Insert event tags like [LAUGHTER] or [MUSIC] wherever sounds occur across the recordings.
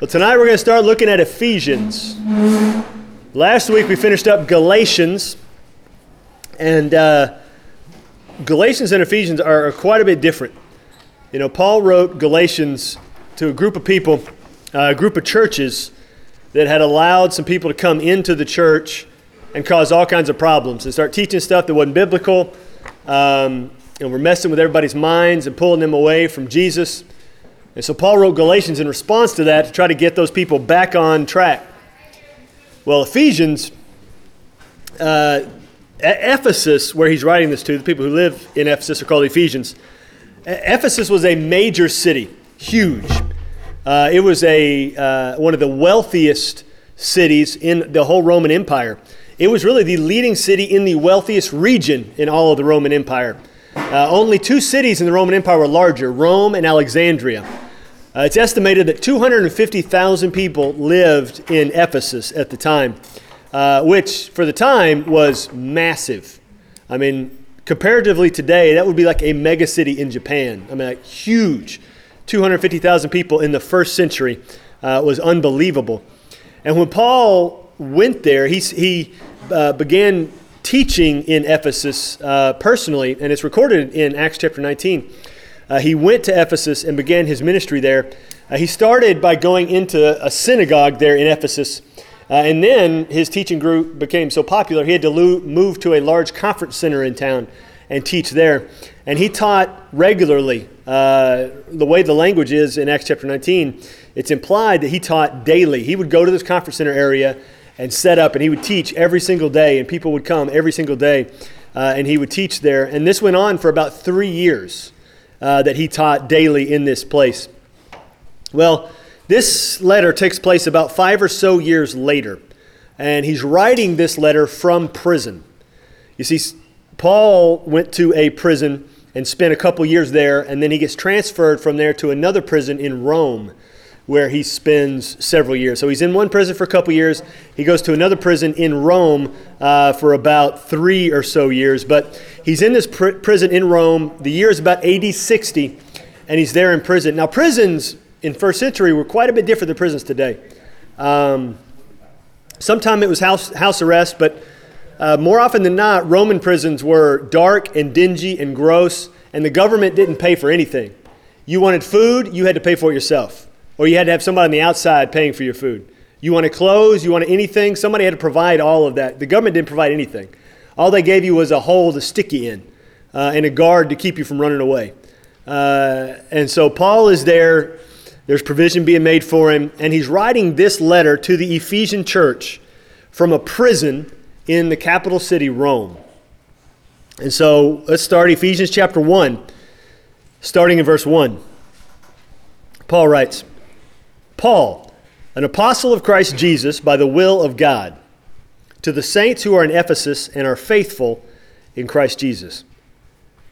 Well, tonight we're going to start looking at Ephesians. Last week we finished up Galatians, and uh, Galatians and Ephesians are quite a bit different. You know, Paul wrote Galatians to a group of people, uh, a group of churches that had allowed some people to come into the church and cause all kinds of problems and start teaching stuff that wasn't biblical. Um, and we're messing with everybody's minds and pulling them away from Jesus. And so Paul wrote Galatians in response to that to try to get those people back on track. Well, Ephesians, uh, Ephesus, where he's writing this to, the people who live in Ephesus are called Ephesians. Ephesus was a major city, huge. Uh, it was a, uh, one of the wealthiest cities in the whole Roman Empire. It was really the leading city in the wealthiest region in all of the Roman Empire. Uh, only two cities in the Roman Empire were larger Rome and Alexandria. Uh, it's estimated that 250,000 people lived in Ephesus at the time, uh, which for the time was massive. I mean, comparatively today, that would be like a mega city in Japan. I mean, like huge. 250,000 people in the first century uh, was unbelievable. And when Paul went there, he, he uh, began teaching in Ephesus uh, personally, and it's recorded in Acts chapter 19. Uh, he went to Ephesus and began his ministry there. Uh, he started by going into a synagogue there in Ephesus, uh, and then his teaching group became so popular he had to lo- move to a large conference center in town and teach there. And he taught regularly. Uh, the way the language is in Acts chapter 19, it's implied that he taught daily. He would go to this conference center area and set up, and he would teach every single day, and people would come every single day, uh, and he would teach there. And this went on for about three years uh, that he taught daily in this place. Well, this letter takes place about five or so years later, and he's writing this letter from prison. You see, Paul went to a prison and spent a couple years there, and then he gets transferred from there to another prison in Rome where he spends several years. So he's in one prison for a couple years. He goes to another prison in Rome uh, for about three or so years. But he's in this pr- prison in Rome. The year is about AD 60, and he's there in prison. Now, prisons in first century were quite a bit different than prisons today. Um, Sometimes it was house, house arrest, but uh, more often than not, Roman prisons were dark and dingy and gross, and the government didn't pay for anything. You wanted food, you had to pay for it yourself or you had to have somebody on the outside paying for your food. You wanted clothes, you wanted anything, somebody had to provide all of that. The government didn't provide anything. All they gave you was a hole to stick you in uh, and a guard to keep you from running away. Uh, and so Paul is there. There's provision being made for him, and he's writing this letter to the Ephesian church from a prison in the capital city, Rome. And so let's start Ephesians chapter 1, starting in verse 1. Paul writes, Paul, an apostle of Christ Jesus by the will of God, to the saints who are in Ephesus and are faithful in Christ Jesus.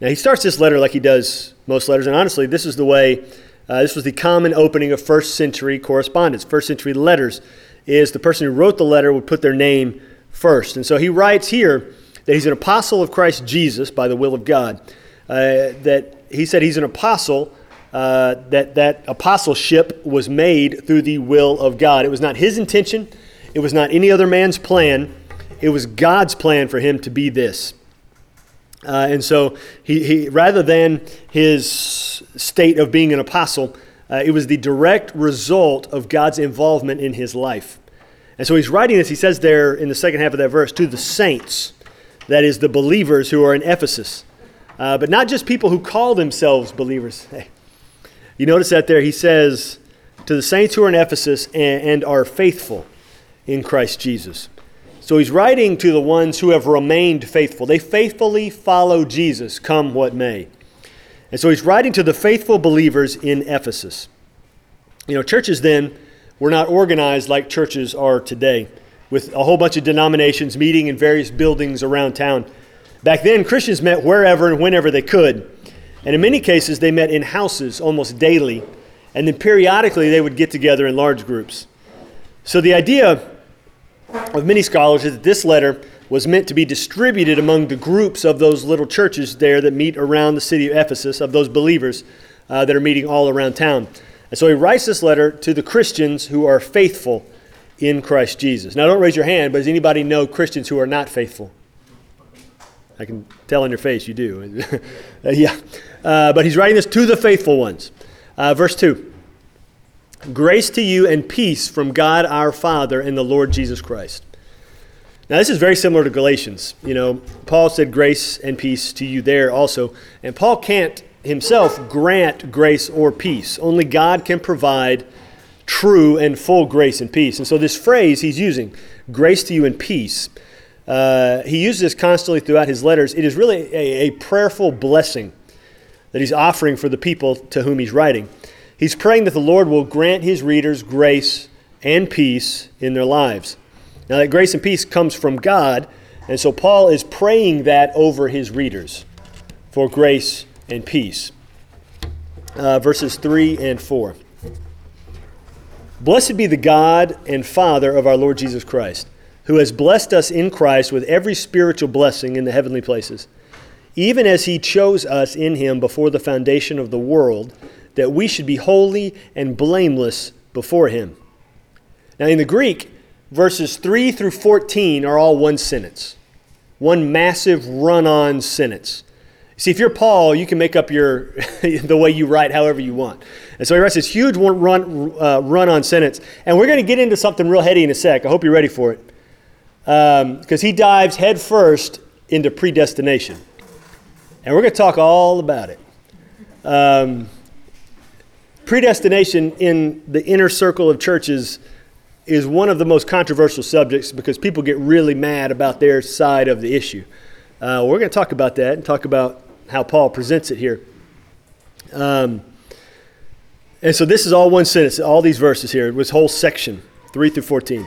Now, he starts this letter like he does most letters, and honestly, this is the way, uh, this was the common opening of first century correspondence. First century letters is the person who wrote the letter would put their name first. And so he writes here that he's an apostle of Christ Jesus by the will of God. Uh, that he said he's an apostle uh, that that apostleship was made through the will of God. It was not his intention, it was not any other man's plan, it was God's plan for him to be this. Uh, and so, he, he, rather than his state of being an apostle, uh, it was the direct result of God's involvement in his life. And so he's writing this, he says there in the second half of that verse, to the saints, that is, the believers who are in Ephesus. Uh, but not just people who call themselves believers. [LAUGHS] Hey, you notice that there he says, to the saints who are in Ephesus and, and are faithful in Christ Jesus. So he's writing to the ones who have remained faithful. They faithfully follow Jesus, come what may. And so he's writing to the faithful believers in Ephesus. You know, churches then were not organized like churches are today, with a whole bunch of denominations meeting in various buildings around town. Back then, Christians met wherever and whenever they could. And in many cases, they met in houses almost daily, and then periodically they would get together in large groups. So the idea of many scholars is that this letter was meant to be distributed among the groups of those little churches there that meet around the city of Ephesus, of those believers uh, that are meeting all around town. And so he writes this letter to the Christians who are faithful in Christ Jesus. Now, don't raise your hand, but does anybody know Christians who are not faithful? I can tell on your face you do. [LAUGHS] uh, yeah. Uh, but he's writing this to the faithful ones. Uh, verse 2 Grace to you and peace from God our Father and the Lord Jesus Christ. Now, this is very similar to Galatians. You know, Paul said grace and peace to you there also. And Paul can't himself grant grace or peace. Only God can provide true and full grace and peace. And so, this phrase he's using, grace to you and peace, uh, he uses this constantly throughout his letters. It is really a, a prayerful blessing that he's offering for the people to whom he's writing. He's praying that the Lord will grant his readers grace and peace in their lives. Now, that grace and peace comes from God, and so Paul is praying that over his readers for grace and peace. Uh, verses 3 and 4. Blessed be the God and Father of our Lord Jesus Christ, who has blessed us in Christ with every spiritual blessing in the heavenly places, even as he chose us in him before the foundation of the world, that we should be holy and blameless before him. Now, in the Greek, verses 3 through 14 are all one sentence, one massive run on sentence. See, if you're Paul, you can make up your [LAUGHS] the way you write however you want. And so he writes this huge run, uh, run on sentence. And we're going to get into something real heady in a sec. I hope you're ready for it. Because um, he dives headfirst into predestination. And we're going to talk all about it. Um, predestination in the inner circle of churches is one of the most controversial subjects because people get really mad about their side of the issue. Uh, we're going to talk about that and talk about how Paul presents it here. Um, and so this is all one sentence, all these verses here, this whole section, 3 through 14.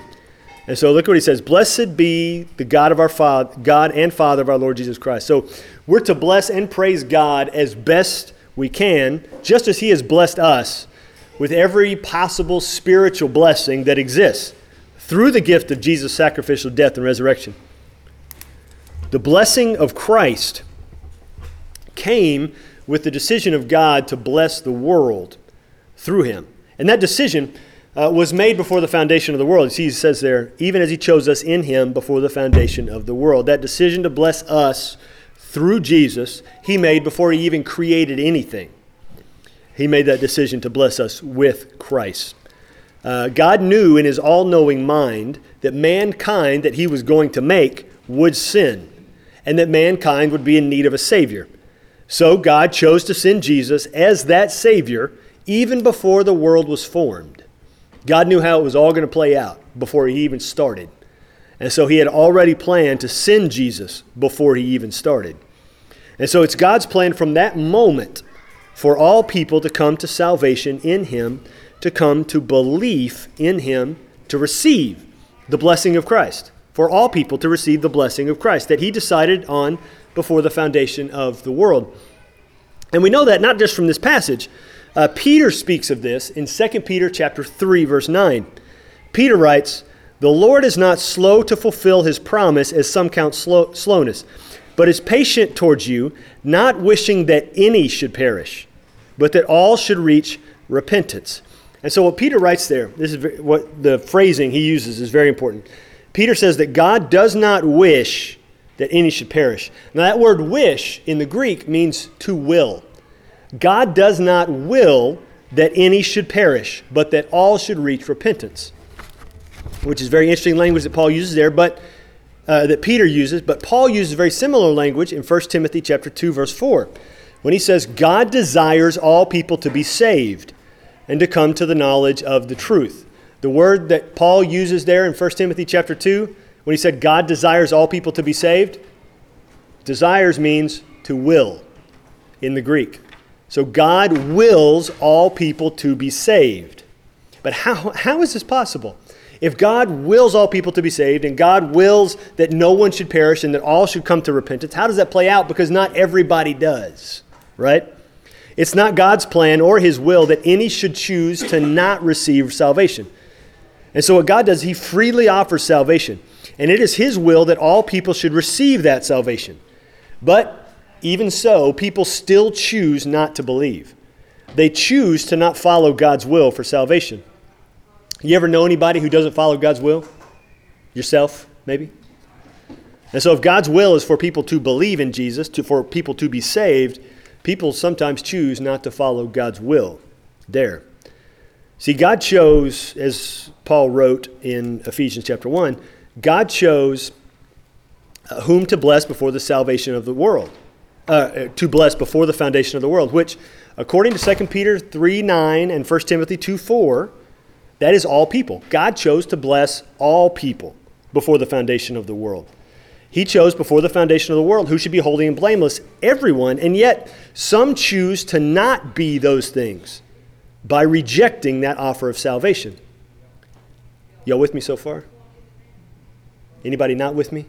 And so look what he says Blessed be the God of our Father, God and Father of our Lord Jesus Christ. So we're to bless and praise God as best we can, just as he has blessed us with every possible spiritual blessing that exists through the gift of Jesus' sacrificial death and resurrection. The blessing of Christ came with the decision of God to bless the world through him. And that decision uh, was made before the foundation of the world. See, he says there, even as he chose us in him before the foundation of the world. That decision to bless us through Jesus, he made before he even created anything. He made that decision to bless us with Christ. Uh, God knew in his all knowing mind that mankind that he was going to make would sin and that mankind would be in need of a Savior. So God chose to send Jesus as that Savior even before the world was formed. God knew how it was all going to play out before he even started. And so he had already planned to send Jesus before he even started. And so it's God's plan from that moment for all people to come to salvation in him, to come to belief in him, to receive the blessing of Christ. For all people to receive the blessing of Christ that he decided on before the foundation of the world. And we know that not just from this passage. Uh, Peter speaks of this in 2 Peter chapter 3 verse 9. Peter writes, "The Lord is not slow to fulfill his promise as some count slow, slowness, but is patient towards you, not wishing that any should perish, but that all should reach repentance. And so, what Peter writes there, this is what the phrasing he uses is very important. Peter says that God does not wish that any should perish. Now, that word wish in the Greek means to will. God does not will that any should perish, but that all should reach repentance, which is very interesting language that Paul uses there, but uh, that Peter uses. But Paul uses very similar language in 1 Timothy chapter 2, verse 4 when he says God desires all people to be saved and to come to the knowledge of the truth. The word that Paul uses there in 1 Timothy chapter 2, when he said God desires all people to be saved, desires means to will in the Greek. So God wills all people to be saved. But how, how is this possible? If God wills all people to be saved and God wills that no one should perish and that all should come to repentance, how does that play out? Because not everybody does right? It's not God's plan or his will that any should choose to not receive salvation. And so, what God does, he freely offers salvation. And it is his will that all people should receive that salvation. But even so, people still choose not to believe. they choose to not follow God's will for salvation. You ever know anybody who doesn't follow God's will? Yourself, maybe? And so, if God's will is for people to believe in Jesus, to, for people to be saved, people sometimes choose not to follow God's will. There. See, God chose, as Paul wrote in Ephesians chapter 1, God chose uh, whom to bless before the salvation of the world, uh, to bless before the foundation of the world, which, according to 2 Peter 3 9 and 1 Timothy 2 4, that is all people. God chose to bless all people before the foundation of the world. He chose before the foundation of the world who should be holy and blameless, everyone, and yet some choose to not be those things by rejecting that offer of salvation. Y'all with me so far? Anybody not with me?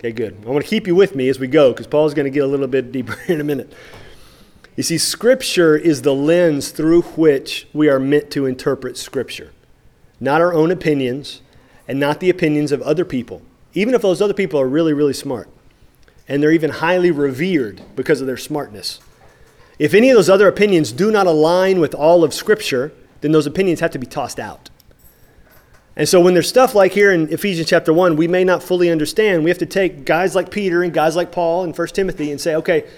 Okay, good. I want to keep you with me as we go because Paul's going to get a little bit deeper [LAUGHS] in a minute. You see, Scripture is the lens through which we are meant to interpret Scripture, not our own opinions and not the opinions of other people, even if those other people are really, really smart and they're even highly revered because of their smartness. If any of those other opinions do not align with all of Scripture, then those opinions have to be tossed out. And so when there's stuff like here in Ephesians chapter 1, we may not fully understand. We have to take guys like Peter and guys like Paul and 1 Timothy and say, okay,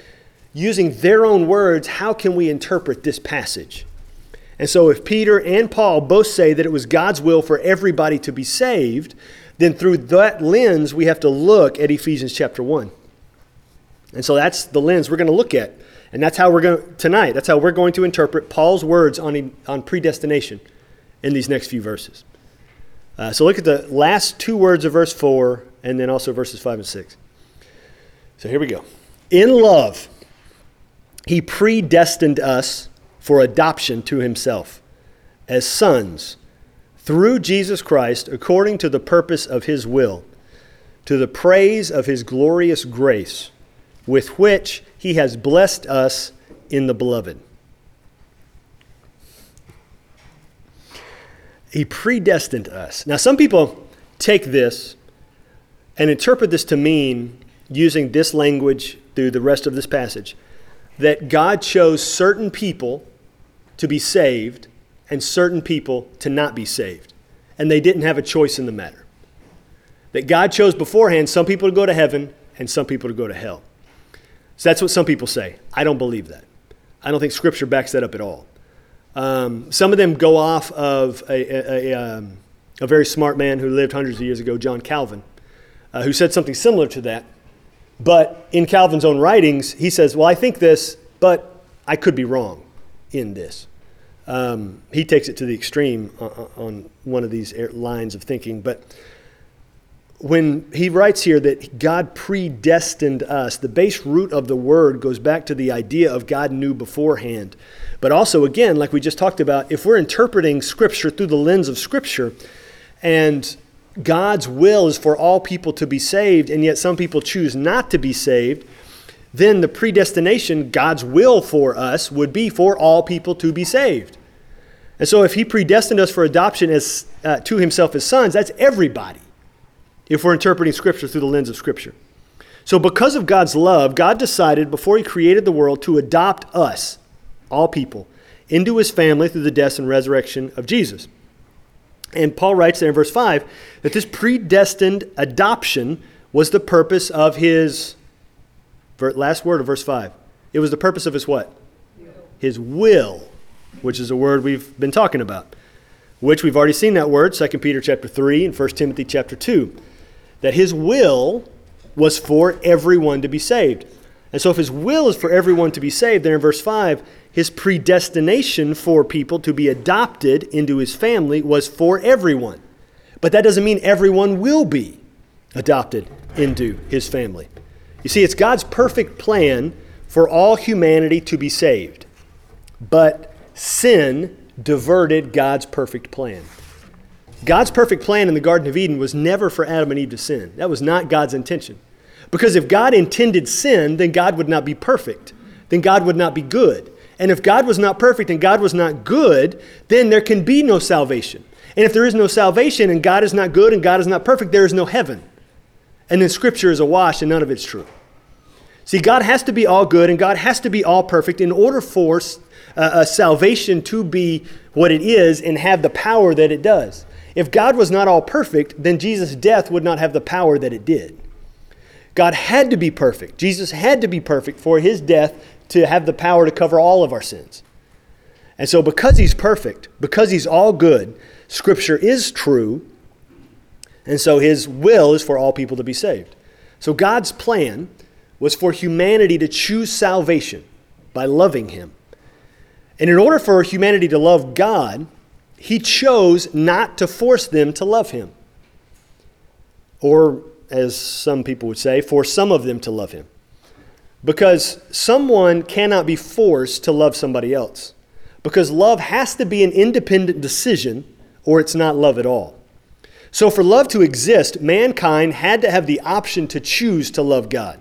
using their own words, how can we interpret this passage? And so if Peter and Paul both say that it was God's will for everybody to be saved, then through that lens, we have to look at Ephesians chapter 1. And so that's the lens we're going to look at. And that's how we're going to, tonight. That's how we're going to interpret Paul's words on, on predestination in these next few verses. Uh, so look at the last two words of verse 4 and then also verses 5 and 6. So here we go. In love, he predestined us for adoption to himself as sons through Jesus Christ according to the purpose of his will, to the praise of his glorious grace with which he has blessed us in the beloved. He predestined us. Now, some people take this and interpret this to mean, using this language through the rest of this passage, that God chose certain people to be saved and certain people to not be saved. And they didn't have a choice in the matter. That God chose beforehand some people to go to heaven and some people to go to hell. So that's what some people say. I don't believe that. I don't think Scripture backs that up at all. Um, some of them go off of a, a, a, um, a, very smart man who lived hundreds of years ago, John Calvin, uh, who said something similar to that. But in Calvin's own writings, he says, Well, I think this, but I could be wrong in this. Um, he takes it to the extreme on, on one of these lines of thinking. But when he writes here that God predestined us, the base root of the word goes back to the idea of God knew beforehand. But also, again, like we just talked about, if we're interpreting Scripture through the lens of Scripture, and God's will is for all people to be saved, and yet some people choose not to be saved, then the predestination, God's will for us, would be for all people to be saved. And so, if He predestined us for adoption as uh, to Himself as sons, that's everybody if we're interpreting Scripture through the lens of Scripture. So, because of God's love, God decided before He created the world to adopt us, all people, into His family through the death and resurrection of Jesus. And Paul writes there in verse 5 that this predestined adoption was the purpose of His, last word of verse 5. It was the purpose of His what? His will, which is a word we've been talking about, which we've already seen that word, 2 Peter chapter 3 and 1 Timothy chapter 2 that his will was for everyone to be saved. And so, if his will is for everyone to be saved, then in verse 5, his predestination for people to be adopted into his family was for everyone. But that doesn't mean everyone will be adopted into his family. You see, it's God's perfect plan for all humanity to be saved. But sin diverted God's perfect plan. God's perfect plan in the Garden of Eden was never for Adam and Eve to sin. That was not God's intention. Because if God intended sin, then God would not be perfect. Then God would not be good. And if God was not perfect and God was not good, then there can be no salvation. And if there is no salvation and God is not good and God is not perfect, there is no heaven. And then Scripture is awash wash and none of it's true. See, God has to be all good and God has to be all perfect in order for uh, uh, salvation to be what it is and have the power that it does. If God was not all perfect, then Jesus' death would not have the power that it did. God had to be perfect. Jesus had to be perfect for his death to have the power to cover all of our sins. And so, because he's perfect, because he's all good, Scripture is true, and so his will is for all people to be saved. So, God's plan was for humanity to choose salvation by loving him. And in order for humanity to love God, he chose not to force them to love him. Or, as some people would say, for some of them to love him. Because someone cannot be forced to love somebody else. Because love has to be an independent decision, or it's not love at all. So, for love to exist, mankind had to have the option to choose to love God.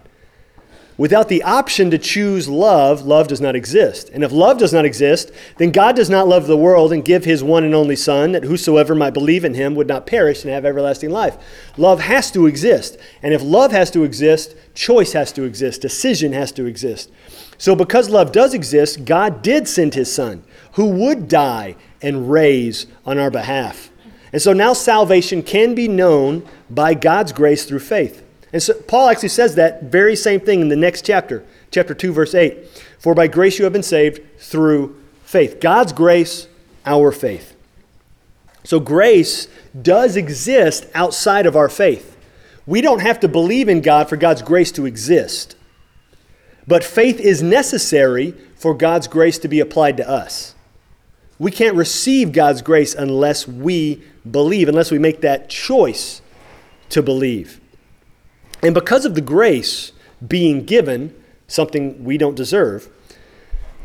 Without the option to choose love, love does not exist. And if love does not exist, then God does not love the world and give his one and only Son, that whosoever might believe in him would not perish and have everlasting life. Love has to exist. And if love has to exist, choice has to exist, decision has to exist. So, because love does exist, God did send his Son, who would die and raise on our behalf. And so now salvation can be known by God's grace through faith. And so Paul actually says that very same thing in the next chapter, chapter 2, verse 8. For by grace you have been saved through faith. God's grace, our faith. So grace does exist outside of our faith. We don't have to believe in God for God's grace to exist. But faith is necessary for God's grace to be applied to us. We can't receive God's grace unless we believe, unless we make that choice to believe. And because of the grace being given, something we don't deserve,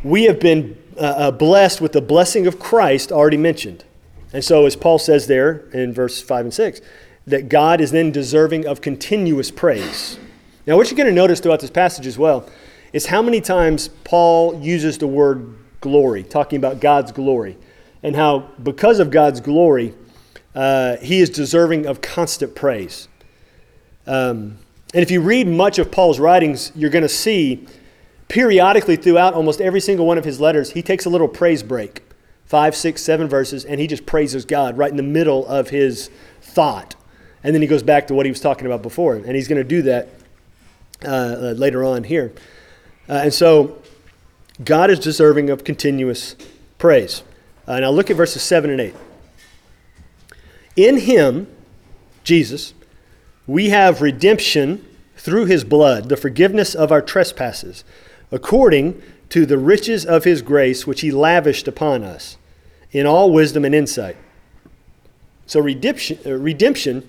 we have been uh, uh, blessed with the blessing of Christ already mentioned. And so, as Paul says there in verse 5 and 6, that God is then deserving of continuous praise. Now, what you're going to notice throughout this passage as well is how many times Paul uses the word glory, talking about God's glory, and how because of God's glory, uh, he is deserving of constant praise. Um, and if you read much of Paul's writings, you're going to see periodically throughout almost every single one of his letters, he takes a little praise break five, six, seven verses, and he just praises God right in the middle of his thought. And then he goes back to what he was talking about before. And he's going to do that uh, uh, later on here. Uh, and so God is deserving of continuous praise. Uh, now look at verses 7 and 8. In him, Jesus, we have redemption through his blood, the forgiveness of our trespasses, according to the riches of his grace which he lavished upon us in all wisdom and insight. So redemption, uh, redemption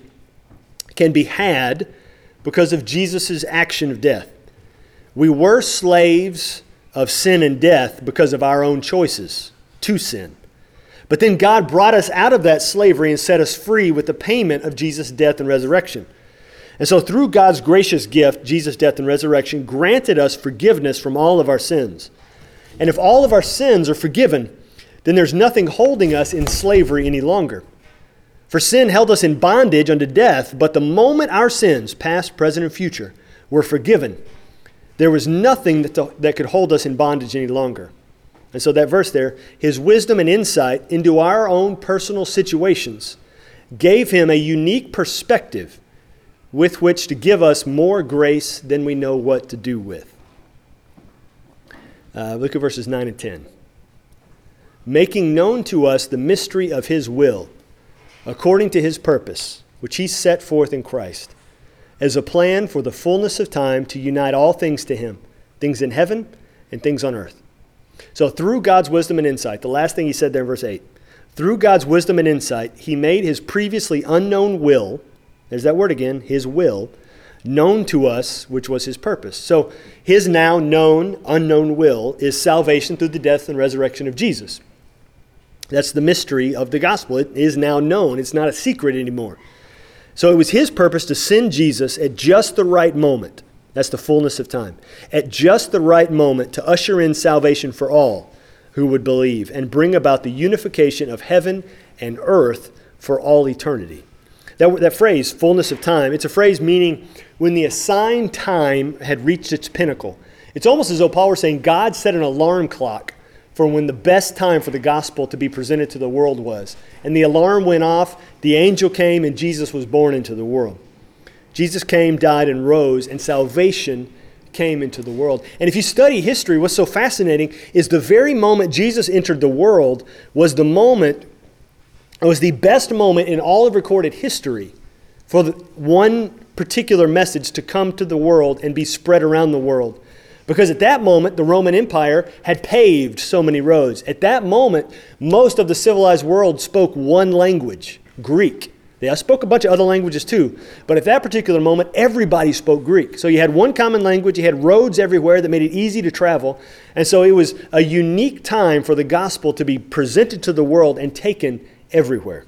can be had because of Jesus' action of death. We were slaves of sin and death because of our own choices to sin. But then God brought us out of that slavery and set us free with the payment of Jesus' death and resurrection. And so, through God's gracious gift, Jesus' death and resurrection, granted us forgiveness from all of our sins. And if all of our sins are forgiven, then there's nothing holding us in slavery any longer. For sin held us in bondage unto death, but the moment our sins, past, present, and future, were forgiven, there was nothing that, to, that could hold us in bondage any longer. And so, that verse there, his wisdom and insight into our own personal situations gave him a unique perspective with which to give us more grace than we know what to do with. Uh, look at verses 9 and 10. Making known to us the mystery of his will, according to his purpose, which he set forth in Christ, as a plan for the fullness of time to unite all things to him, things in heaven and things on earth. So, through God's wisdom and insight, the last thing he said there in verse 8, through God's wisdom and insight, he made his previously unknown will there's that word again, his will, known to us, which was his purpose. So his now known, unknown will is salvation through the death and resurrection of Jesus. That's the mystery of the gospel. It is now known, it's not a secret anymore. So it was his purpose to send Jesus at just the right moment. That's the fullness of time. At just the right moment to usher in salvation for all who would believe and bring about the unification of heaven and earth for all eternity. That, that phrase, fullness of time, it's a phrase meaning when the assigned time had reached its pinnacle. It's almost as though Paul were saying God set an alarm clock for when the best time for the gospel to be presented to the world was. And the alarm went off, the angel came, and Jesus was born into the world. Jesus came, died, and rose, and salvation came into the world. And if you study history, what's so fascinating is the very moment Jesus entered the world was the moment, it was the best moment in all of recorded history for one particular message to come to the world and be spread around the world. Because at that moment, the Roman Empire had paved so many roads. At that moment, most of the civilized world spoke one language Greek. They spoke a bunch of other languages too, but at that particular moment, everybody spoke Greek. So you had one common language, you had roads everywhere that made it easy to travel, and so it was a unique time for the gospel to be presented to the world and taken everywhere.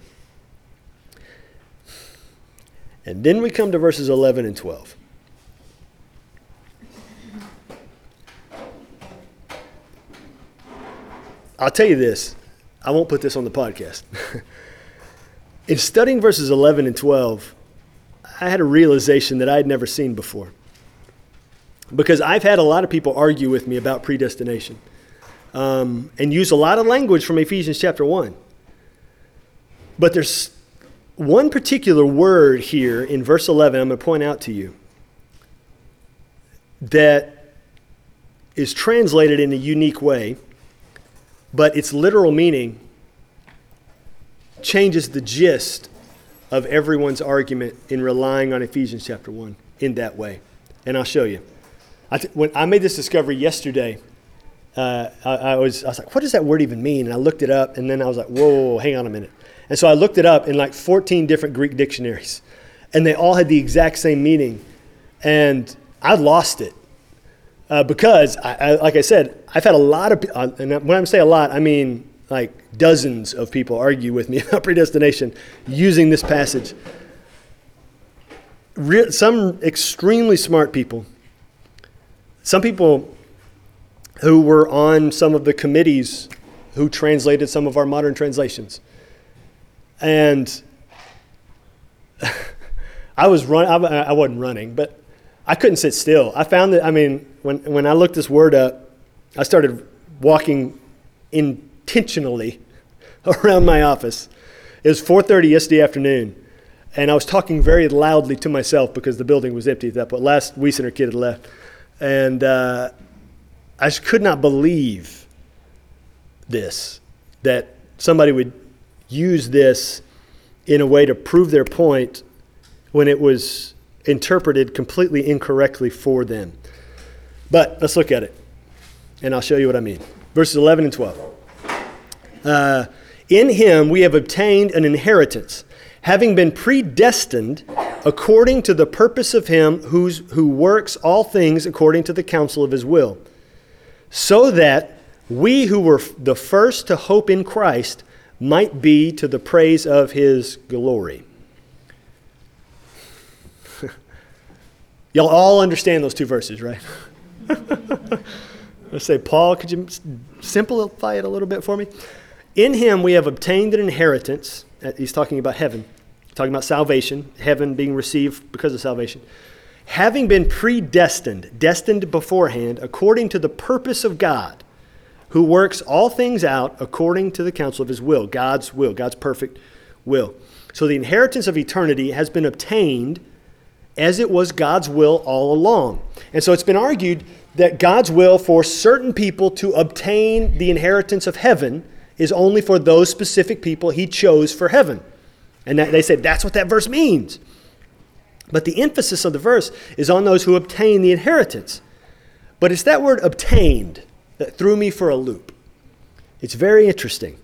And then we come to verses 11 and 12. I'll tell you this, I won't put this on the podcast. [LAUGHS] In studying verses 11 and 12, I had a realization that I had never seen before. Because I've had a lot of people argue with me about predestination um, and use a lot of language from Ephesians chapter 1. But there's one particular word here in verse 11 I'm going to point out to you that is translated in a unique way, but its literal meaning changes the gist of everyone's argument in relying on Ephesians chapter 1 in that way. And I'll show you. I th- when I made this discovery yesterday, uh, I, I, was, I was like, what does that word even mean? And I looked it up, and then I was like, whoa, hang on a minute. And so I looked it up in like 14 different Greek dictionaries, and they all had the exact same meaning. And I lost it uh, because, I, I, like I said, I've had a lot of, uh, and when I say a lot, I mean like dozens of people argue with me [LAUGHS] about predestination using this passage. Re- some extremely smart people, some people who were on some of the committees who translated some of our modern translations. And [LAUGHS] I was run. I, I wasn't running, but I couldn't sit still. I found that. I mean, when when I looked this word up, I started walking intentionally [LAUGHS] around my office. It was 4:30 yesterday afternoon, and I was talking very loudly to myself because the building was empty at that point. Last Center kid had left, and uh, I just could not believe this that somebody would use this in a way to prove their point when it was interpreted completely incorrectly for them. But let's look at it, and I'll show you what I mean. Verses 11 and 12. Uh, in him we have obtained an inheritance, having been predestined according to the purpose of him who's, who works all things according to the counsel of his will, so that we who were the first to hope in Christ might be to the praise of his glory. [LAUGHS] Y'all all understand those two verses, right? [LAUGHS] Let's say, Paul, could you simplify it a little bit for me? In him we have obtained an inheritance. Uh, he's talking about heaven, talking about salvation, heaven being received because of salvation. Having been predestined, destined beforehand, according to the purpose of God, who works all things out according to the counsel of his will, God's will, God's perfect will. So the inheritance of eternity has been obtained as it was God's will all along. And so it's been argued that God's will for certain people to obtain the inheritance of heaven is only for those specific people he chose for heaven. And that, they said that's what that verse means. But the emphasis of the verse is on those who obtain the inheritance. But it's that word obtained that threw me for a loop. It's very interesting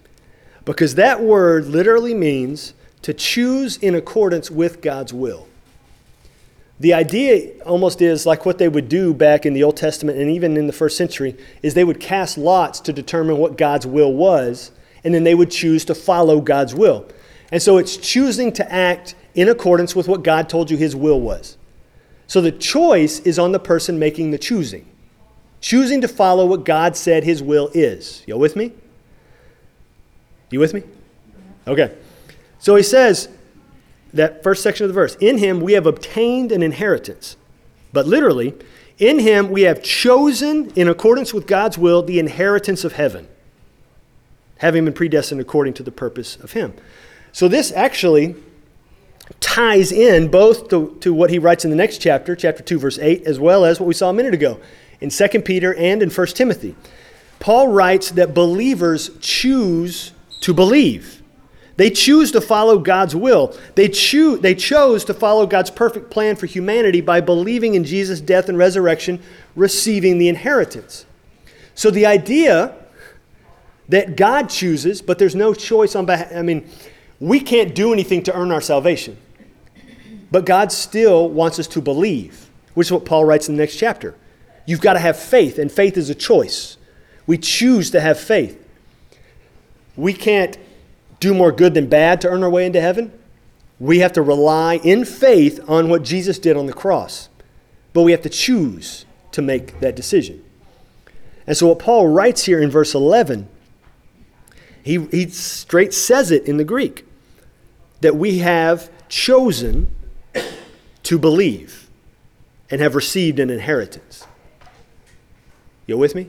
because that word literally means to choose in accordance with God's will. The idea almost is like what they would do back in the Old Testament and even in the first century is they would cast lots to determine what God's will was and then they would choose to follow God's will. And so it's choosing to act in accordance with what God told you his will was. So the choice is on the person making the choosing. Choosing to follow what God said his will is. You with me? You with me? Okay. So he says, that first section of the verse. In him we have obtained an inheritance. But literally, in him we have chosen, in accordance with God's will, the inheritance of heaven, having been predestined according to the purpose of him. So this actually ties in both to, to what he writes in the next chapter, chapter 2, verse 8, as well as what we saw a minute ago in 2 Peter and in 1 Timothy. Paul writes that believers choose to believe. They choose to follow God's will. They, choose, they chose to follow God's perfect plan for humanity by believing in Jesus' death and resurrection, receiving the inheritance. So the idea that God chooses, but there's no choice on behalf, I mean, we can't do anything to earn our salvation. But God still wants us to believe, which is what Paul writes in the next chapter. You've got to have faith, and faith is a choice. We choose to have faith. We can't do more good than bad to earn our way into heaven. We have to rely in faith on what Jesus did on the cross. But we have to choose to make that decision. And so, what Paul writes here in verse 11, he, he straight says it in the Greek that we have chosen to believe and have received an inheritance. You with me?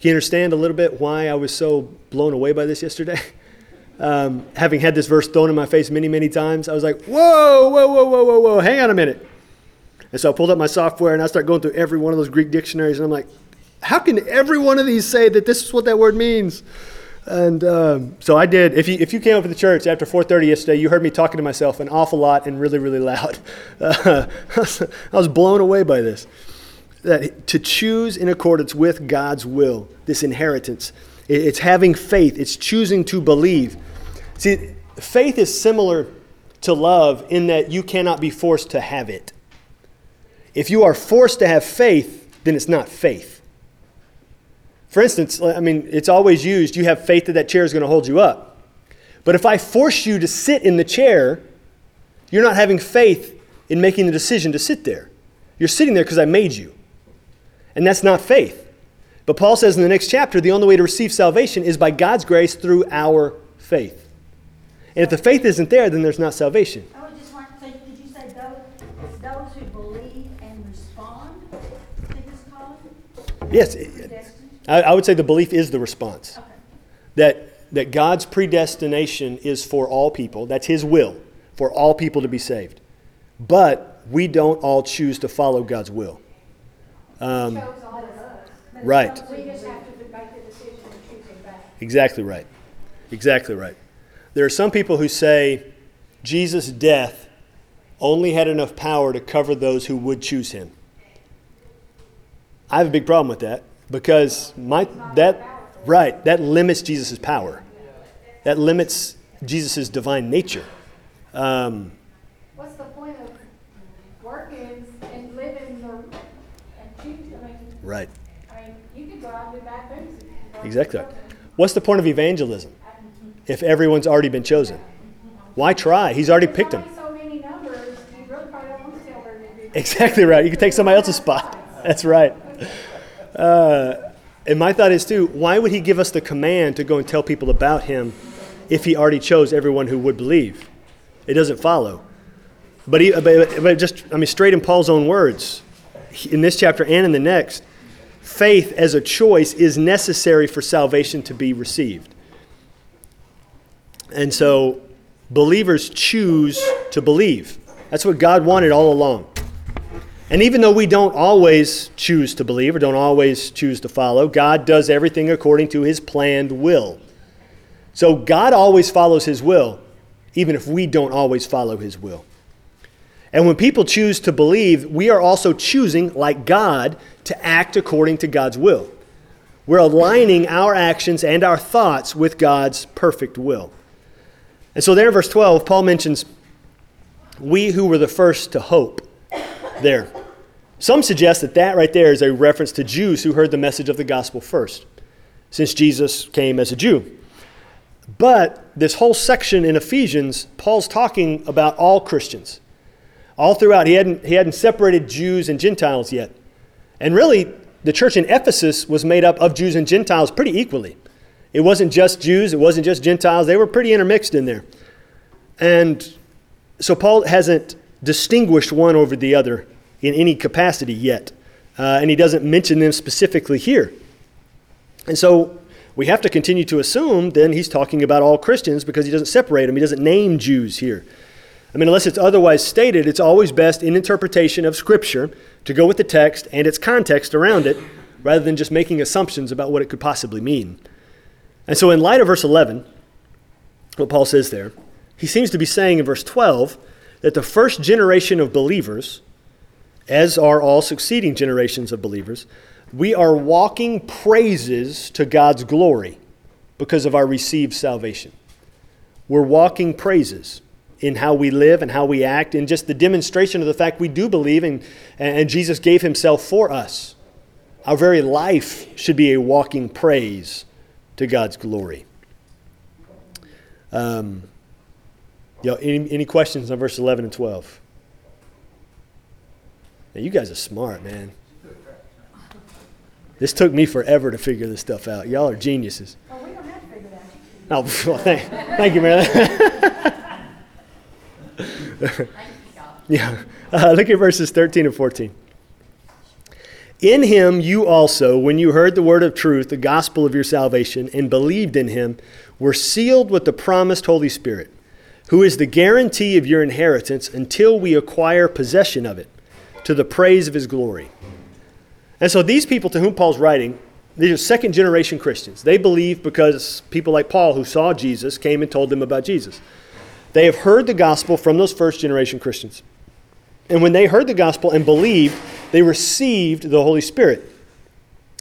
Can you understand a little bit why I was so blown away by this yesterday? [LAUGHS] Um, having had this verse thrown in my face many, many times, I was like, whoa, whoa, whoa, whoa, whoa, whoa, hang on a minute. And so I pulled up my software and I start going through every one of those Greek dictionaries, and I'm like, how can every one of these say that this is what that word means? And um, so I did. If you, if you came up to the church after 4:30 yesterday, you heard me talking to myself an awful lot and really, really loud. Uh, [LAUGHS] I was blown away by this that to choose in accordance with God's will, this inheritance. It's having faith, it's choosing to believe. See, faith is similar to love in that you cannot be forced to have it. If you are forced to have faith, then it's not faith. For instance, I mean, it's always used you have faith that that chair is going to hold you up. But if I force you to sit in the chair, you're not having faith in making the decision to sit there. You're sitting there because I made you. And that's not faith. But Paul says in the next chapter the only way to receive salvation is by God's grace through our faith. And if the faith isn't there, then there's not salvation. I would just want to say, did you say those, those who believe and respond, to it's called? Yes, I, I would say the belief is the response. Okay. That, that God's predestination is for all people, that's His will, for all people to be saved. But we don't all choose to follow God's will. Um, chose all of us. Right. We just have to make the decision and choose him back. Exactly right. Exactly right. There are some people who say Jesus' death only had enough power to cover those who would choose him. I have a big problem with that because my that right that limits Jesus' power. That limits Jesus' divine nature. Um, What's the point of working and living the, and choosing, I mean, right. I mean, you could go out and bad things. if you work Exactly. What's the point of evangelism if everyone's already been chosen? Why try? He's already picked them. So many numbers, you really probably don't want to tell very. Exactly right. You can take somebody else's spot. [LAUGHS] That's right. Uh, and my thought is too, why would he give us the command to go and tell people about him if he already chose everyone who would believe? It doesn't follow. But, he, but, but just, I mean, straight in Paul's own words, in this chapter and in the next, faith as a choice is necessary for salvation to be received. And so believers choose to believe. That's what God wanted all along. And even though we don't always choose to believe or don't always choose to follow, God does everything according to his planned will. So God always follows his will, even if we don't always follow his will. And when people choose to believe, we are also choosing, like God, to act according to God's will. We're aligning our actions and our thoughts with God's perfect will. And so there in verse 12, Paul mentions, we who were the first to hope there. Some suggest that that right there is a reference to Jews who heard the message of the gospel first, since Jesus came as a Jew. But this whole section in Ephesians, Paul's talking about all Christians. All throughout, he hadn't, he hadn't separated Jews and Gentiles yet. And really, the church in Ephesus was made up of Jews and Gentiles pretty equally. It wasn't just Jews, it wasn't just Gentiles, they were pretty intermixed in there. And so Paul hasn't distinguished one over the other in any capacity yet. Uh, and he doesn't mention them specifically here. And so we have to continue to assume then he's talking about all Christians because he doesn't separate them. He doesn't name Jews here. I mean, unless it's otherwise stated, it's always best in interpretation of Scripture to go with the text and its context around it rather than just making assumptions about what it could possibly mean. And so, in light of verse 11, what Paul says there, he seems to be saying in verse 12 that the first generation of believers, as are all succeeding generations of believers, we are walking praises to God's glory because of our received salvation. We're walking praises in how we live and how we act, and just the demonstration of the fact we do believe and, and Jesus gave himself for us. Our very life should be a walking praise to God's glory. Um, you know, any, any questions on verse 11 and 12? Now, you guys are smart, man. This took me forever to figure this stuff out. Y'all are geniuses. Well, we don't have to figure that. Oh, [LAUGHS] well, thank, thank you, Marilyn. [LAUGHS] [LAUGHS] yeah. Uh, look at verses 13 and 14. In him you also, when you heard the word of truth, the gospel of your salvation, and believed in him, were sealed with the promised Holy Spirit, who is the guarantee of your inheritance until we acquire possession of it, to the praise of his glory. And so these people to whom Paul's writing, these are second generation Christians. They believe because people like Paul, who saw Jesus, came and told them about Jesus. They have heard the gospel from those first generation Christians. And when they heard the gospel and believed, they received the Holy Spirit.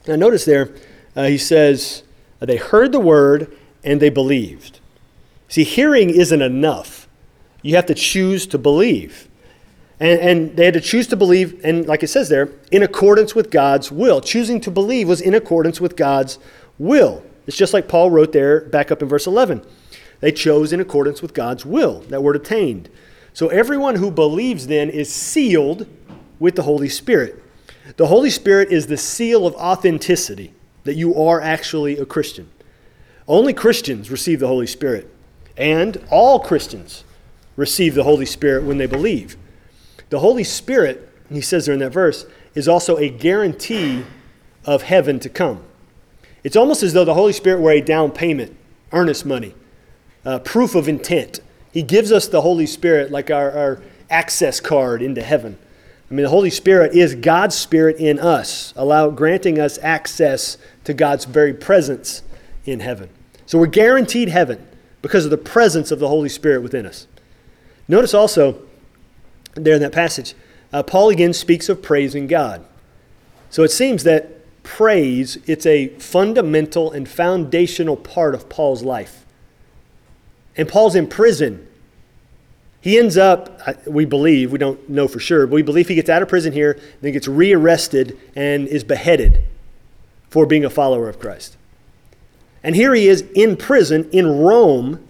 Now, notice there, uh, he says, uh, they heard the word and they believed. See, hearing isn't enough. You have to choose to believe. And, and they had to choose to believe, and like it says there, in accordance with God's will. Choosing to believe was in accordance with God's will. It's just like Paul wrote there back up in verse 11. They chose in accordance with God's will. That word attained. So everyone who believes then is sealed with the Holy Spirit. The Holy Spirit is the seal of authenticity that you are actually a Christian. Only Christians receive the Holy Spirit, and all Christians receive the Holy Spirit when they believe. The Holy Spirit, he says there in that verse, is also a guarantee of heaven to come. It's almost as though the Holy Spirit were a down payment, earnest money uh, proof of intent. He gives us the Holy Spirit like our, our access card into heaven. I mean, the Holy Spirit is God's Spirit in us, allow, granting us access to God's very presence in heaven. So we're guaranteed heaven because of the presence of the Holy Spirit within us. Notice also there in that passage, uh, Paul again speaks of praising God. So it seems that praise, it's a fundamental and foundational part of Paul's life. And Paul's in prison. He ends up, we believe, we don't know for sure, but we believe he gets out of prison here, then gets rearrested and is beheaded for being a follower of Christ. And here he is in prison in Rome,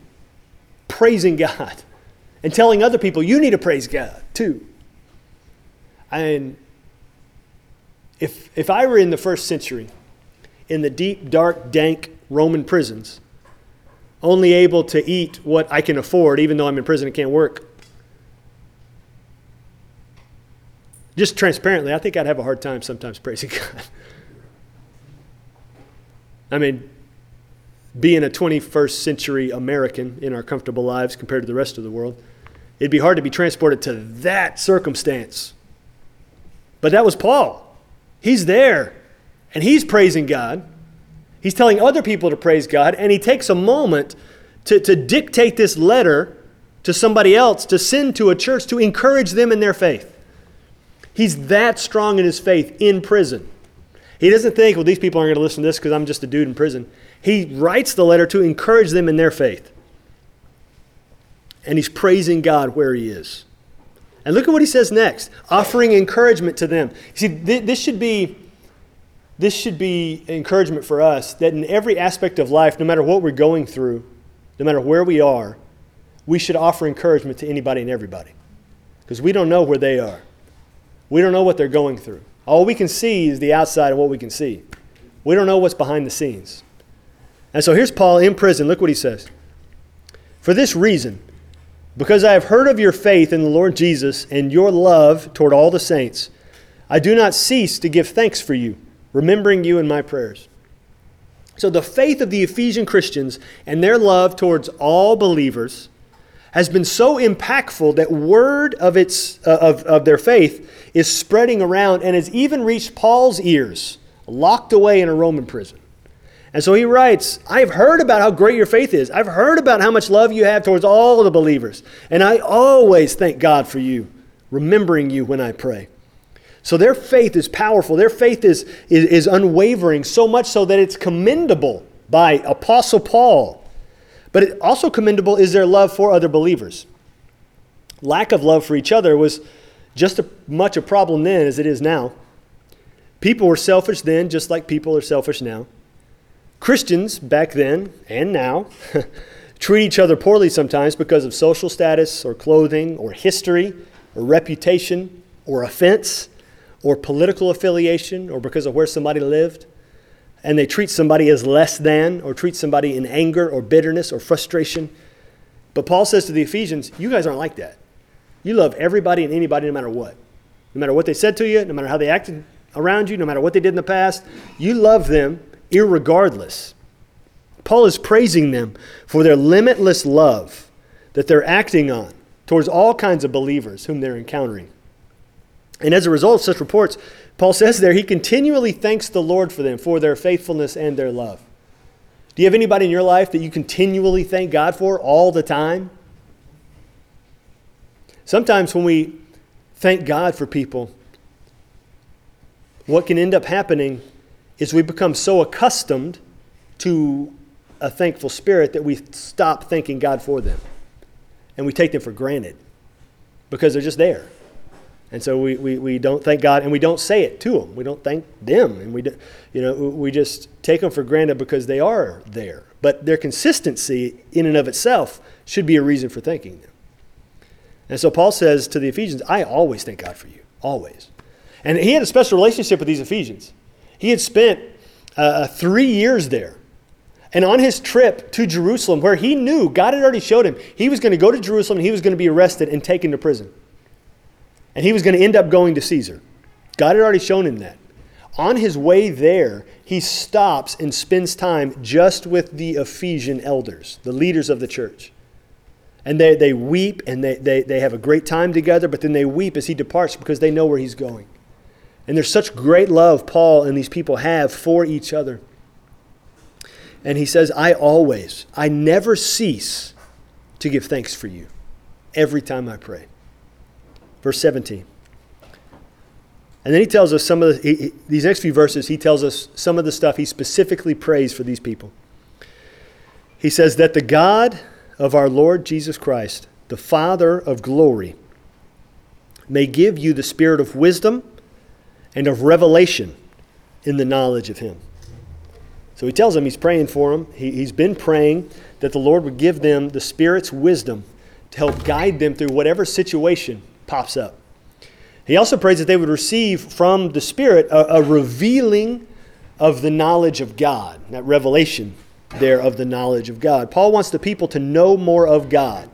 praising God [LAUGHS] and telling other people, you need to praise God too. And if, if I were in the first century, in the deep, dark, dank Roman prisons, only able to eat what I can afford, even though I'm in prison and can't work. Just transparently, I think I'd have a hard time sometimes praising [LAUGHS] God. I mean, being a 21st century American in our comfortable lives compared to the rest of the world, it'd be hard to be transported to that circumstance. But that was Paul. He's there, and he's praising God. He's telling other people to praise God, and he takes a moment to, to dictate this letter to somebody else to send to a church to encourage them in their faith. He's that strong in his faith in prison. He doesn't think, well, these people aren't going to listen to this because I'm just a dude in prison. He writes the letter to encourage them in their faith. And he's praising God where he is. And look at what he says next offering encouragement to them. See, th- this should be this should be encouragement for us that in every aspect of life, no matter what we're going through, no matter where we are, we should offer encouragement to anybody and everybody. Because we don't know where they are. We don't know what they're going through. All we can see is the outside of what we can see. We don't know what's behind the scenes. And so here's Paul in prison. Look what he says. For this reason, Because I have heard of your faith in the Lord Jesus and your love toward all the saints, I do not cease to give thanks for you, remembering you in my prayers. So, the faith of the Ephesian Christians and their love towards all believers has been so impactful that word of, its, uh, of, of their faith is spreading around and has even reached Paul's ears, locked away in a Roman prison. And so he writes, I've heard about how great your faith is. I've heard about how much love you have towards all the believers. And I always thank God for you, remembering you when I pray. So their faith is powerful. Their faith is, is, is unwavering, so much so that it's commendable by Apostle Paul. But it also commendable is their love for other believers. Lack of love for each other was just as much a problem then as it is now. People were selfish then, just like people are selfish now. Christians back then and now [LAUGHS] treat each other poorly sometimes because of social status or clothing or history or reputation or offense or political affiliation or because of where somebody lived. And they treat somebody as less than or treat somebody in anger or bitterness or frustration. But Paul says to the Ephesians, you guys aren't like that. You love everybody and anybody no matter what. No matter what they said to you, no matter how they acted around you, no matter what they did in the past, you love them irregardless. Paul is praising them for their limitless love that they're acting on towards all kinds of believers whom they're encountering. And as a result of such reports, Paul says there, he continually thanks the Lord for them, for their faithfulness and their love. Do you have anybody in your life that you continually thank God for all the time? Sometimes when we thank God for people, what can end up happening is we become so accustomed to a thankful spirit that we stop thanking God for them. And we take them for granted because they're just there. And so we, we, we don't thank God and we don't say it to them. We don't thank them. And we, do, you know, we just take them for granted because they are there. But their consistency in and of itself should be a reason for thanking them. And so Paul says to the Ephesians, I always thank God for you, always. And he had a special relationship with these Ephesians. He had spent uh, uh, three years there. And on his trip to Jerusalem, where he knew, God had already showed him, he was going to go to Jerusalem and he was going to be arrested and taken to prison. And he was going to end up going to Caesar. God had already shown him that. On his way there, he stops and spends time just with the Ephesian elders, the leaders of the church. And they, they weep and they, they, they have a great time together, but then they weep as he departs because they know where he's going. And there's such great love Paul and these people have for each other. And he says, I always, I never cease to give thanks for you every time I pray. Verse 17. And then he tells us some of the, he, these next few verses, he tells us some of the stuff he specifically prays for these people. He says that the God of our Lord Jesus Christ, the Father of glory, may give you the spirit of wisdom and of revelation in the knowledge of Him. So he tells them he's praying for them. He, he's been praying that the Lord would give them the Spirit's wisdom to help guide them through whatever situation pops up. He also prays that they would receive from the Spirit a, a revealing of the knowledge of God, that revelation there of the knowledge of God. Paul wants the people to know more of God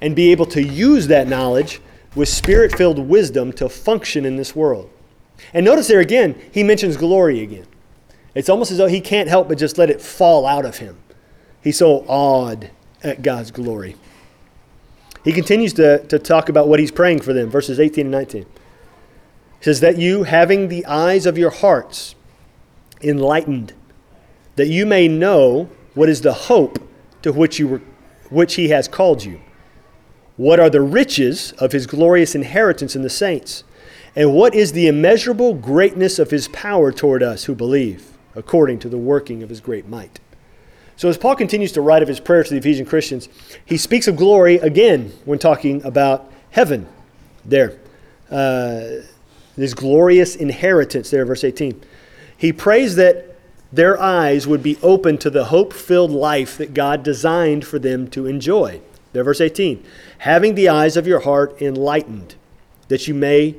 and be able to use that knowledge with spirit filled wisdom to function in this world. And notice there again, he mentions glory again. It's almost as though he can't help but just let it fall out of him. He's so awed at God's glory. He continues to, to talk about what he's praying for them, verses 18 and 19. He says, That you, having the eyes of your hearts enlightened, that you may know what is the hope to which, you were, which he has called you. What are the riches of his glorious inheritance in the saints? And what is the immeasurable greatness of his power toward us who believe, according to the working of his great might? So, as Paul continues to write of his prayer to the Ephesian Christians, he speaks of glory again when talking about heaven there. Uh, this glorious inheritance there, verse 18. He prays that their eyes would be open to the hope filled life that God designed for them to enjoy. There, verse 18. Having the eyes of your heart enlightened, that you may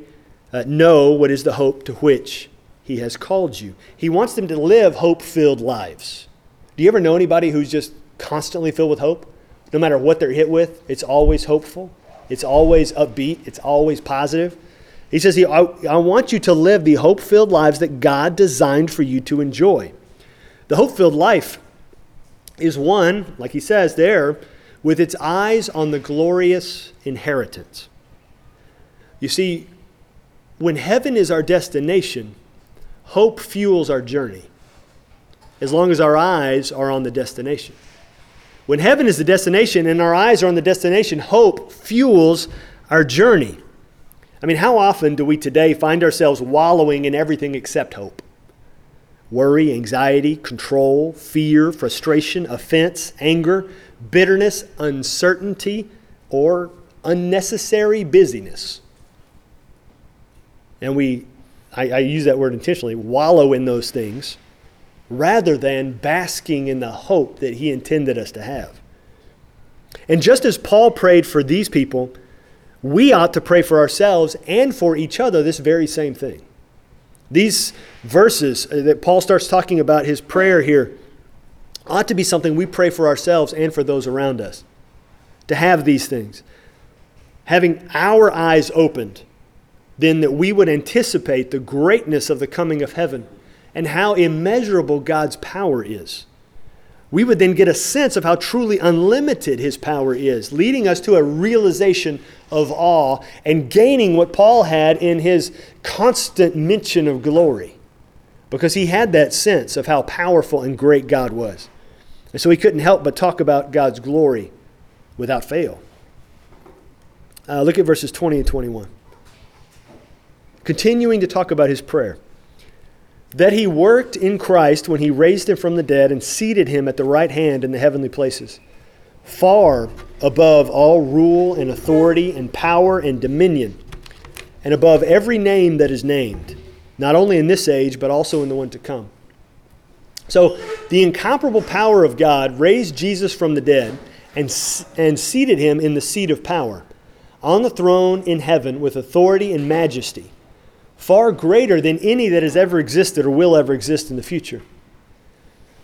uh, know what is the hope to which He has called you. He wants them to live hope filled lives. Do you ever know anybody who's just constantly filled with hope? no matter what they're hit with, it's always hopeful, it's always upbeat, it's always positive. He says, I, I want you to live the hope filled lives that God designed for you to enjoy. The hope filled life is one, like he says there, with its eyes on the glorious inheritance. You see, when heaven is our destination, hope fuels our journey, as long as our eyes are on the destination. When heaven is the destination and our eyes are on the destination, hope fuels our journey. I mean, how often do we today find ourselves wallowing in everything except hope? Worry, anxiety, control, fear, frustration, offense, anger, bitterness, uncertainty, or unnecessary busyness. And we, I, I, use that word intentionally, wallow in those things rather than basking in the hope that he intended us to have. And just as Paul prayed for these people, we ought to pray for ourselves and for each other this very same thing. These verses uh, that Paul starts talking about his prayer here ought to be something we pray for ourselves and for those around us. To have these things. Having our eyes opened, then that we would anticipate the greatness of the coming of heaven and how immeasurable God's power is we would then get a sense of how truly unlimited his power is, leading us to a realization of awe and gaining what Paul had in his constant mention of glory, because he had that sense of how powerful and great God was. And so he couldn't help but talk about God's glory without fail. Uh, look at verses 20 and 21. Continuing to talk about his prayer that he worked in Christ when he raised him from the dead and seated him at the right hand in the heavenly places, far above all rule and authority and power and dominion, and above every name that is named, not only in this age, but also in the one to come. So, the incomparable power of God raised Jesus from the dead and, and seated him in the seat of power, on the throne in heaven with authority and majesty far greater than any that has ever existed or will ever exist in the future.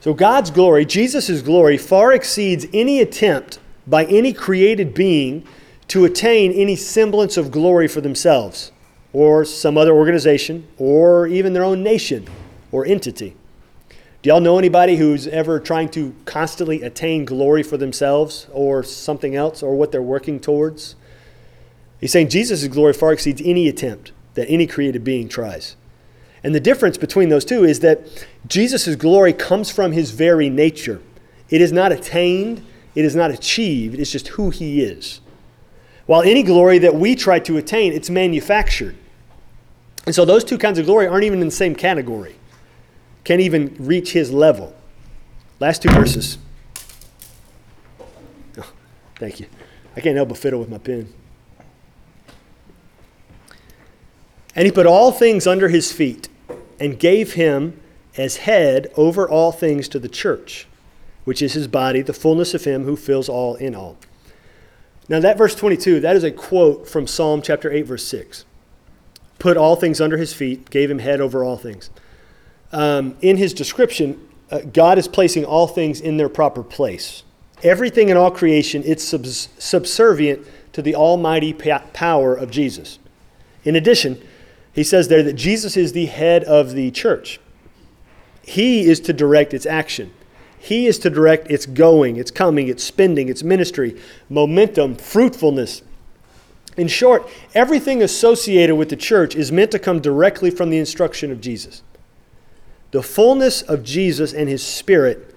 So God's glory, Jesus' glory, far exceeds any attempt by any created being to attain any semblance of glory for themselves or some other organization or even their own nation or entity. Do y'all know anybody who's ever trying to constantly attain glory for themselves or something else or what they're working towards? He's saying Jesus' glory far exceeds any attempt that any created being tries. And the difference between those two is that Jesus' glory comes from his very nature. It is not attained, it is not achieved, it's just who he is. While any glory that we try to attain, it's manufactured. And so those two kinds of glory aren't even in the same category, can't even reach his level. Last two verses. Oh, thank you. I can't help but fiddle with my pen. And he put all things under his feet and gave him as head over all things to the church, which is his body, the fullness of him who fills all in all. Now, that verse 22, that is a quote from Psalm chapter 8, verse 6. Put all things under his feet, gave him head over all things. Um, in his description, uh, God is placing all things in their proper place. Everything in all creation, it's subs- subservient to the almighty pa- power of Jesus. In addition, he says there that Jesus is the head of the church. He is to direct its action. He is to direct its going, its coming, its spending, its ministry, momentum, fruitfulness. In short, everything associated with the church is meant to come directly from the instruction of Jesus. The fullness of Jesus and his Spirit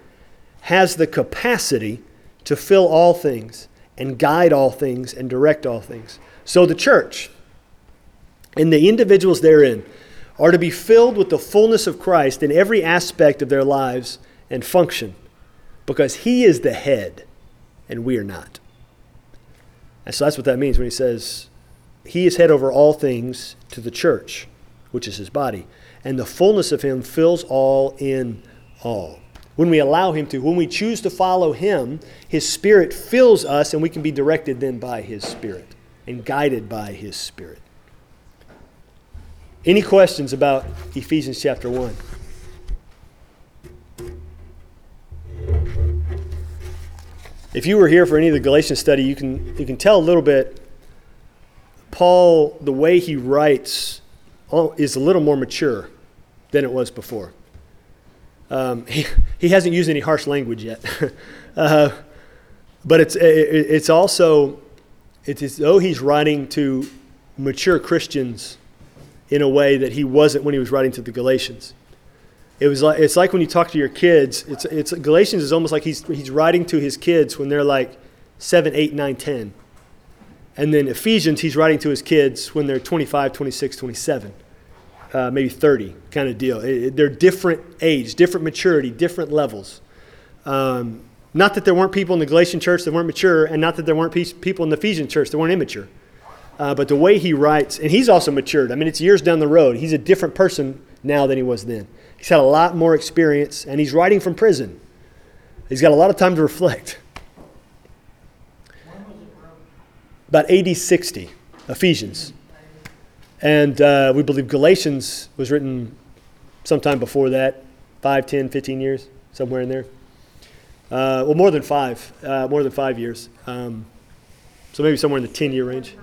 has the capacity to fill all things and guide all things and direct all things. So the church, and the individuals therein are to be filled with the fullness of Christ in every aspect of their lives and function because He is the head and we are not. And so that's what that means when He says, He is head over all things to the church, which is His body, and the fullness of Him fills all in all. When we allow Him to, when we choose to follow Him, His Spirit fills us and we can be directed then by His Spirit and guided by His Spirit. Any questions about Ephesians chapter 1? if you were here for any of the Galatian study, you can, you can tell a little bit. Paul, the way he writes, uh, is a little more mature than it was before. Um, he, he hasn't used any harsh language yet. [LAUGHS] uh, but it's, it's also, it's as though he's writing to mature Christians in a way that he wasn't when he was writing to the Galatians. It was like, it's like when you talk to your kids. It's, it's, Galatians is almost like he's, he's writing to his kids when they're like 7, 8, 9, 10. And then Ephesians, he's writing to his kids when they're 25, 26, 27, uh, maybe 30 kind of deal. It, it, they're different age, different maturity, different levels. Um, not that there weren't people in the Galatian church that weren't mature, and not that there weren't people in the Ephesian church that weren't immature. Uh, but the way he writes, and he's also matured. I mean, it's years down the road. He's a different person now than he was then. He's had a lot more experience, and he's writing from prison. He's got a lot of time to reflect. About AD 60, Ephesians. And uh, we believe Galatians was written sometime before that 5, 10, 15 years, somewhere in there. Uh, well, more than five, uh, more than five years. Um, so maybe somewhere in the 10 year range.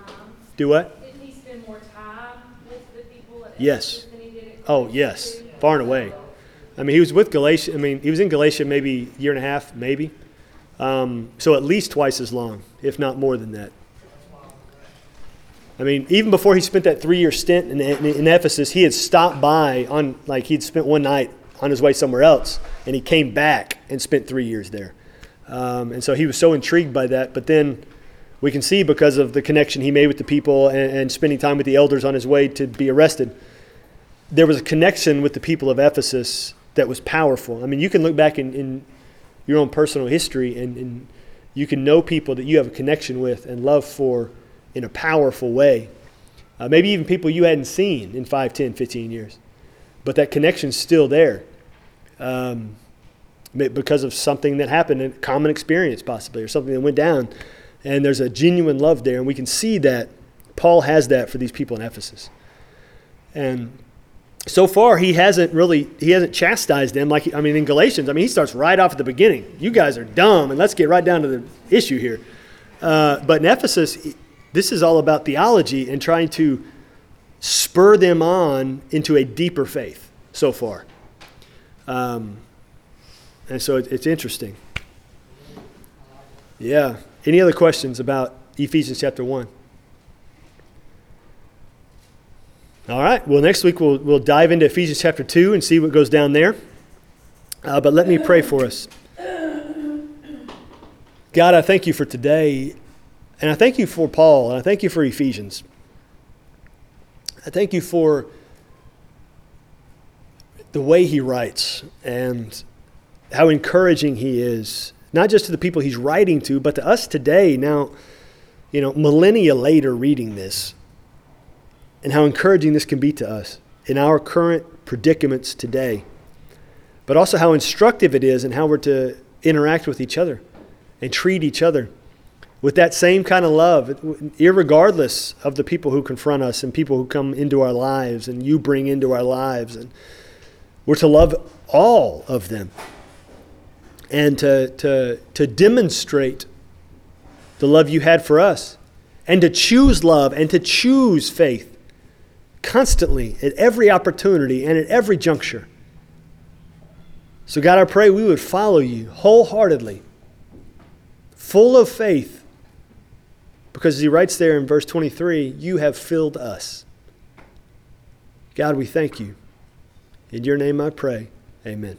Do what? Didn't he spend more time with the people at Yes. Than he did at Oh, yes, too? far and away. I mean, he was with Galatia. I mean, he was in Galatia maybe a year and a half, maybe. Um, so at least twice as long, if not more than that. I mean, even before he spent that three-year stint in, in Ephesus, he had stopped by on like he'd spent one night on his way somewhere else, and he came back and spent three years there. Um, and so he was so intrigued by that. But then we can see because of the connection he made with the people and, and spending time with the elders on his way to be arrested, there was a connection with the people of Ephesus that was powerful. I mean, you can look back in, in your own personal history and, and you can know people that you have a connection with and love for in a powerful way. Uh, maybe even people you hadn't seen in 5, 10, 15 years. But that connection's still there um, because of something that happened, a common experience possibly, or something that went down. And there's a genuine love there. And we can see that Paul has that for these people in Ephesus. And so far he hasn't really he hasn't chastised them like i mean in galatians i mean he starts right off at the beginning you guys are dumb and let's get right down to the issue here uh, but in ephesus this is all about theology and trying to spur them on into a deeper faith so far um, and so it, it's interesting yeah any other questions about ephesians chapter 1 All right. Well, next week we'll, we'll dive into Ephesians chapter 2 and see what goes down there. Uh, but let me pray for us. God, I thank you for today. And I thank you for Paul. And I thank you for Ephesians. I thank you for the way he writes and how encouraging he is, not just to the people he's writing to, but to us today, now, you know, millennia later reading this and how encouraging this can be to us in our current predicaments today, but also how instructive it is and how we're to interact with each other and treat each other with that same kind of love, regardless of the people who confront us and people who come into our lives and you bring into our lives. And we're to love all of them and to, to, to demonstrate the love you had for us and to choose love and to choose faith constantly at every opportunity and at every juncture. So, God, I pray we would follow you wholeheartedly, full of faith, because he writes there in verse 23, you have filled us. God, we thank you. In your name I pray. Amen.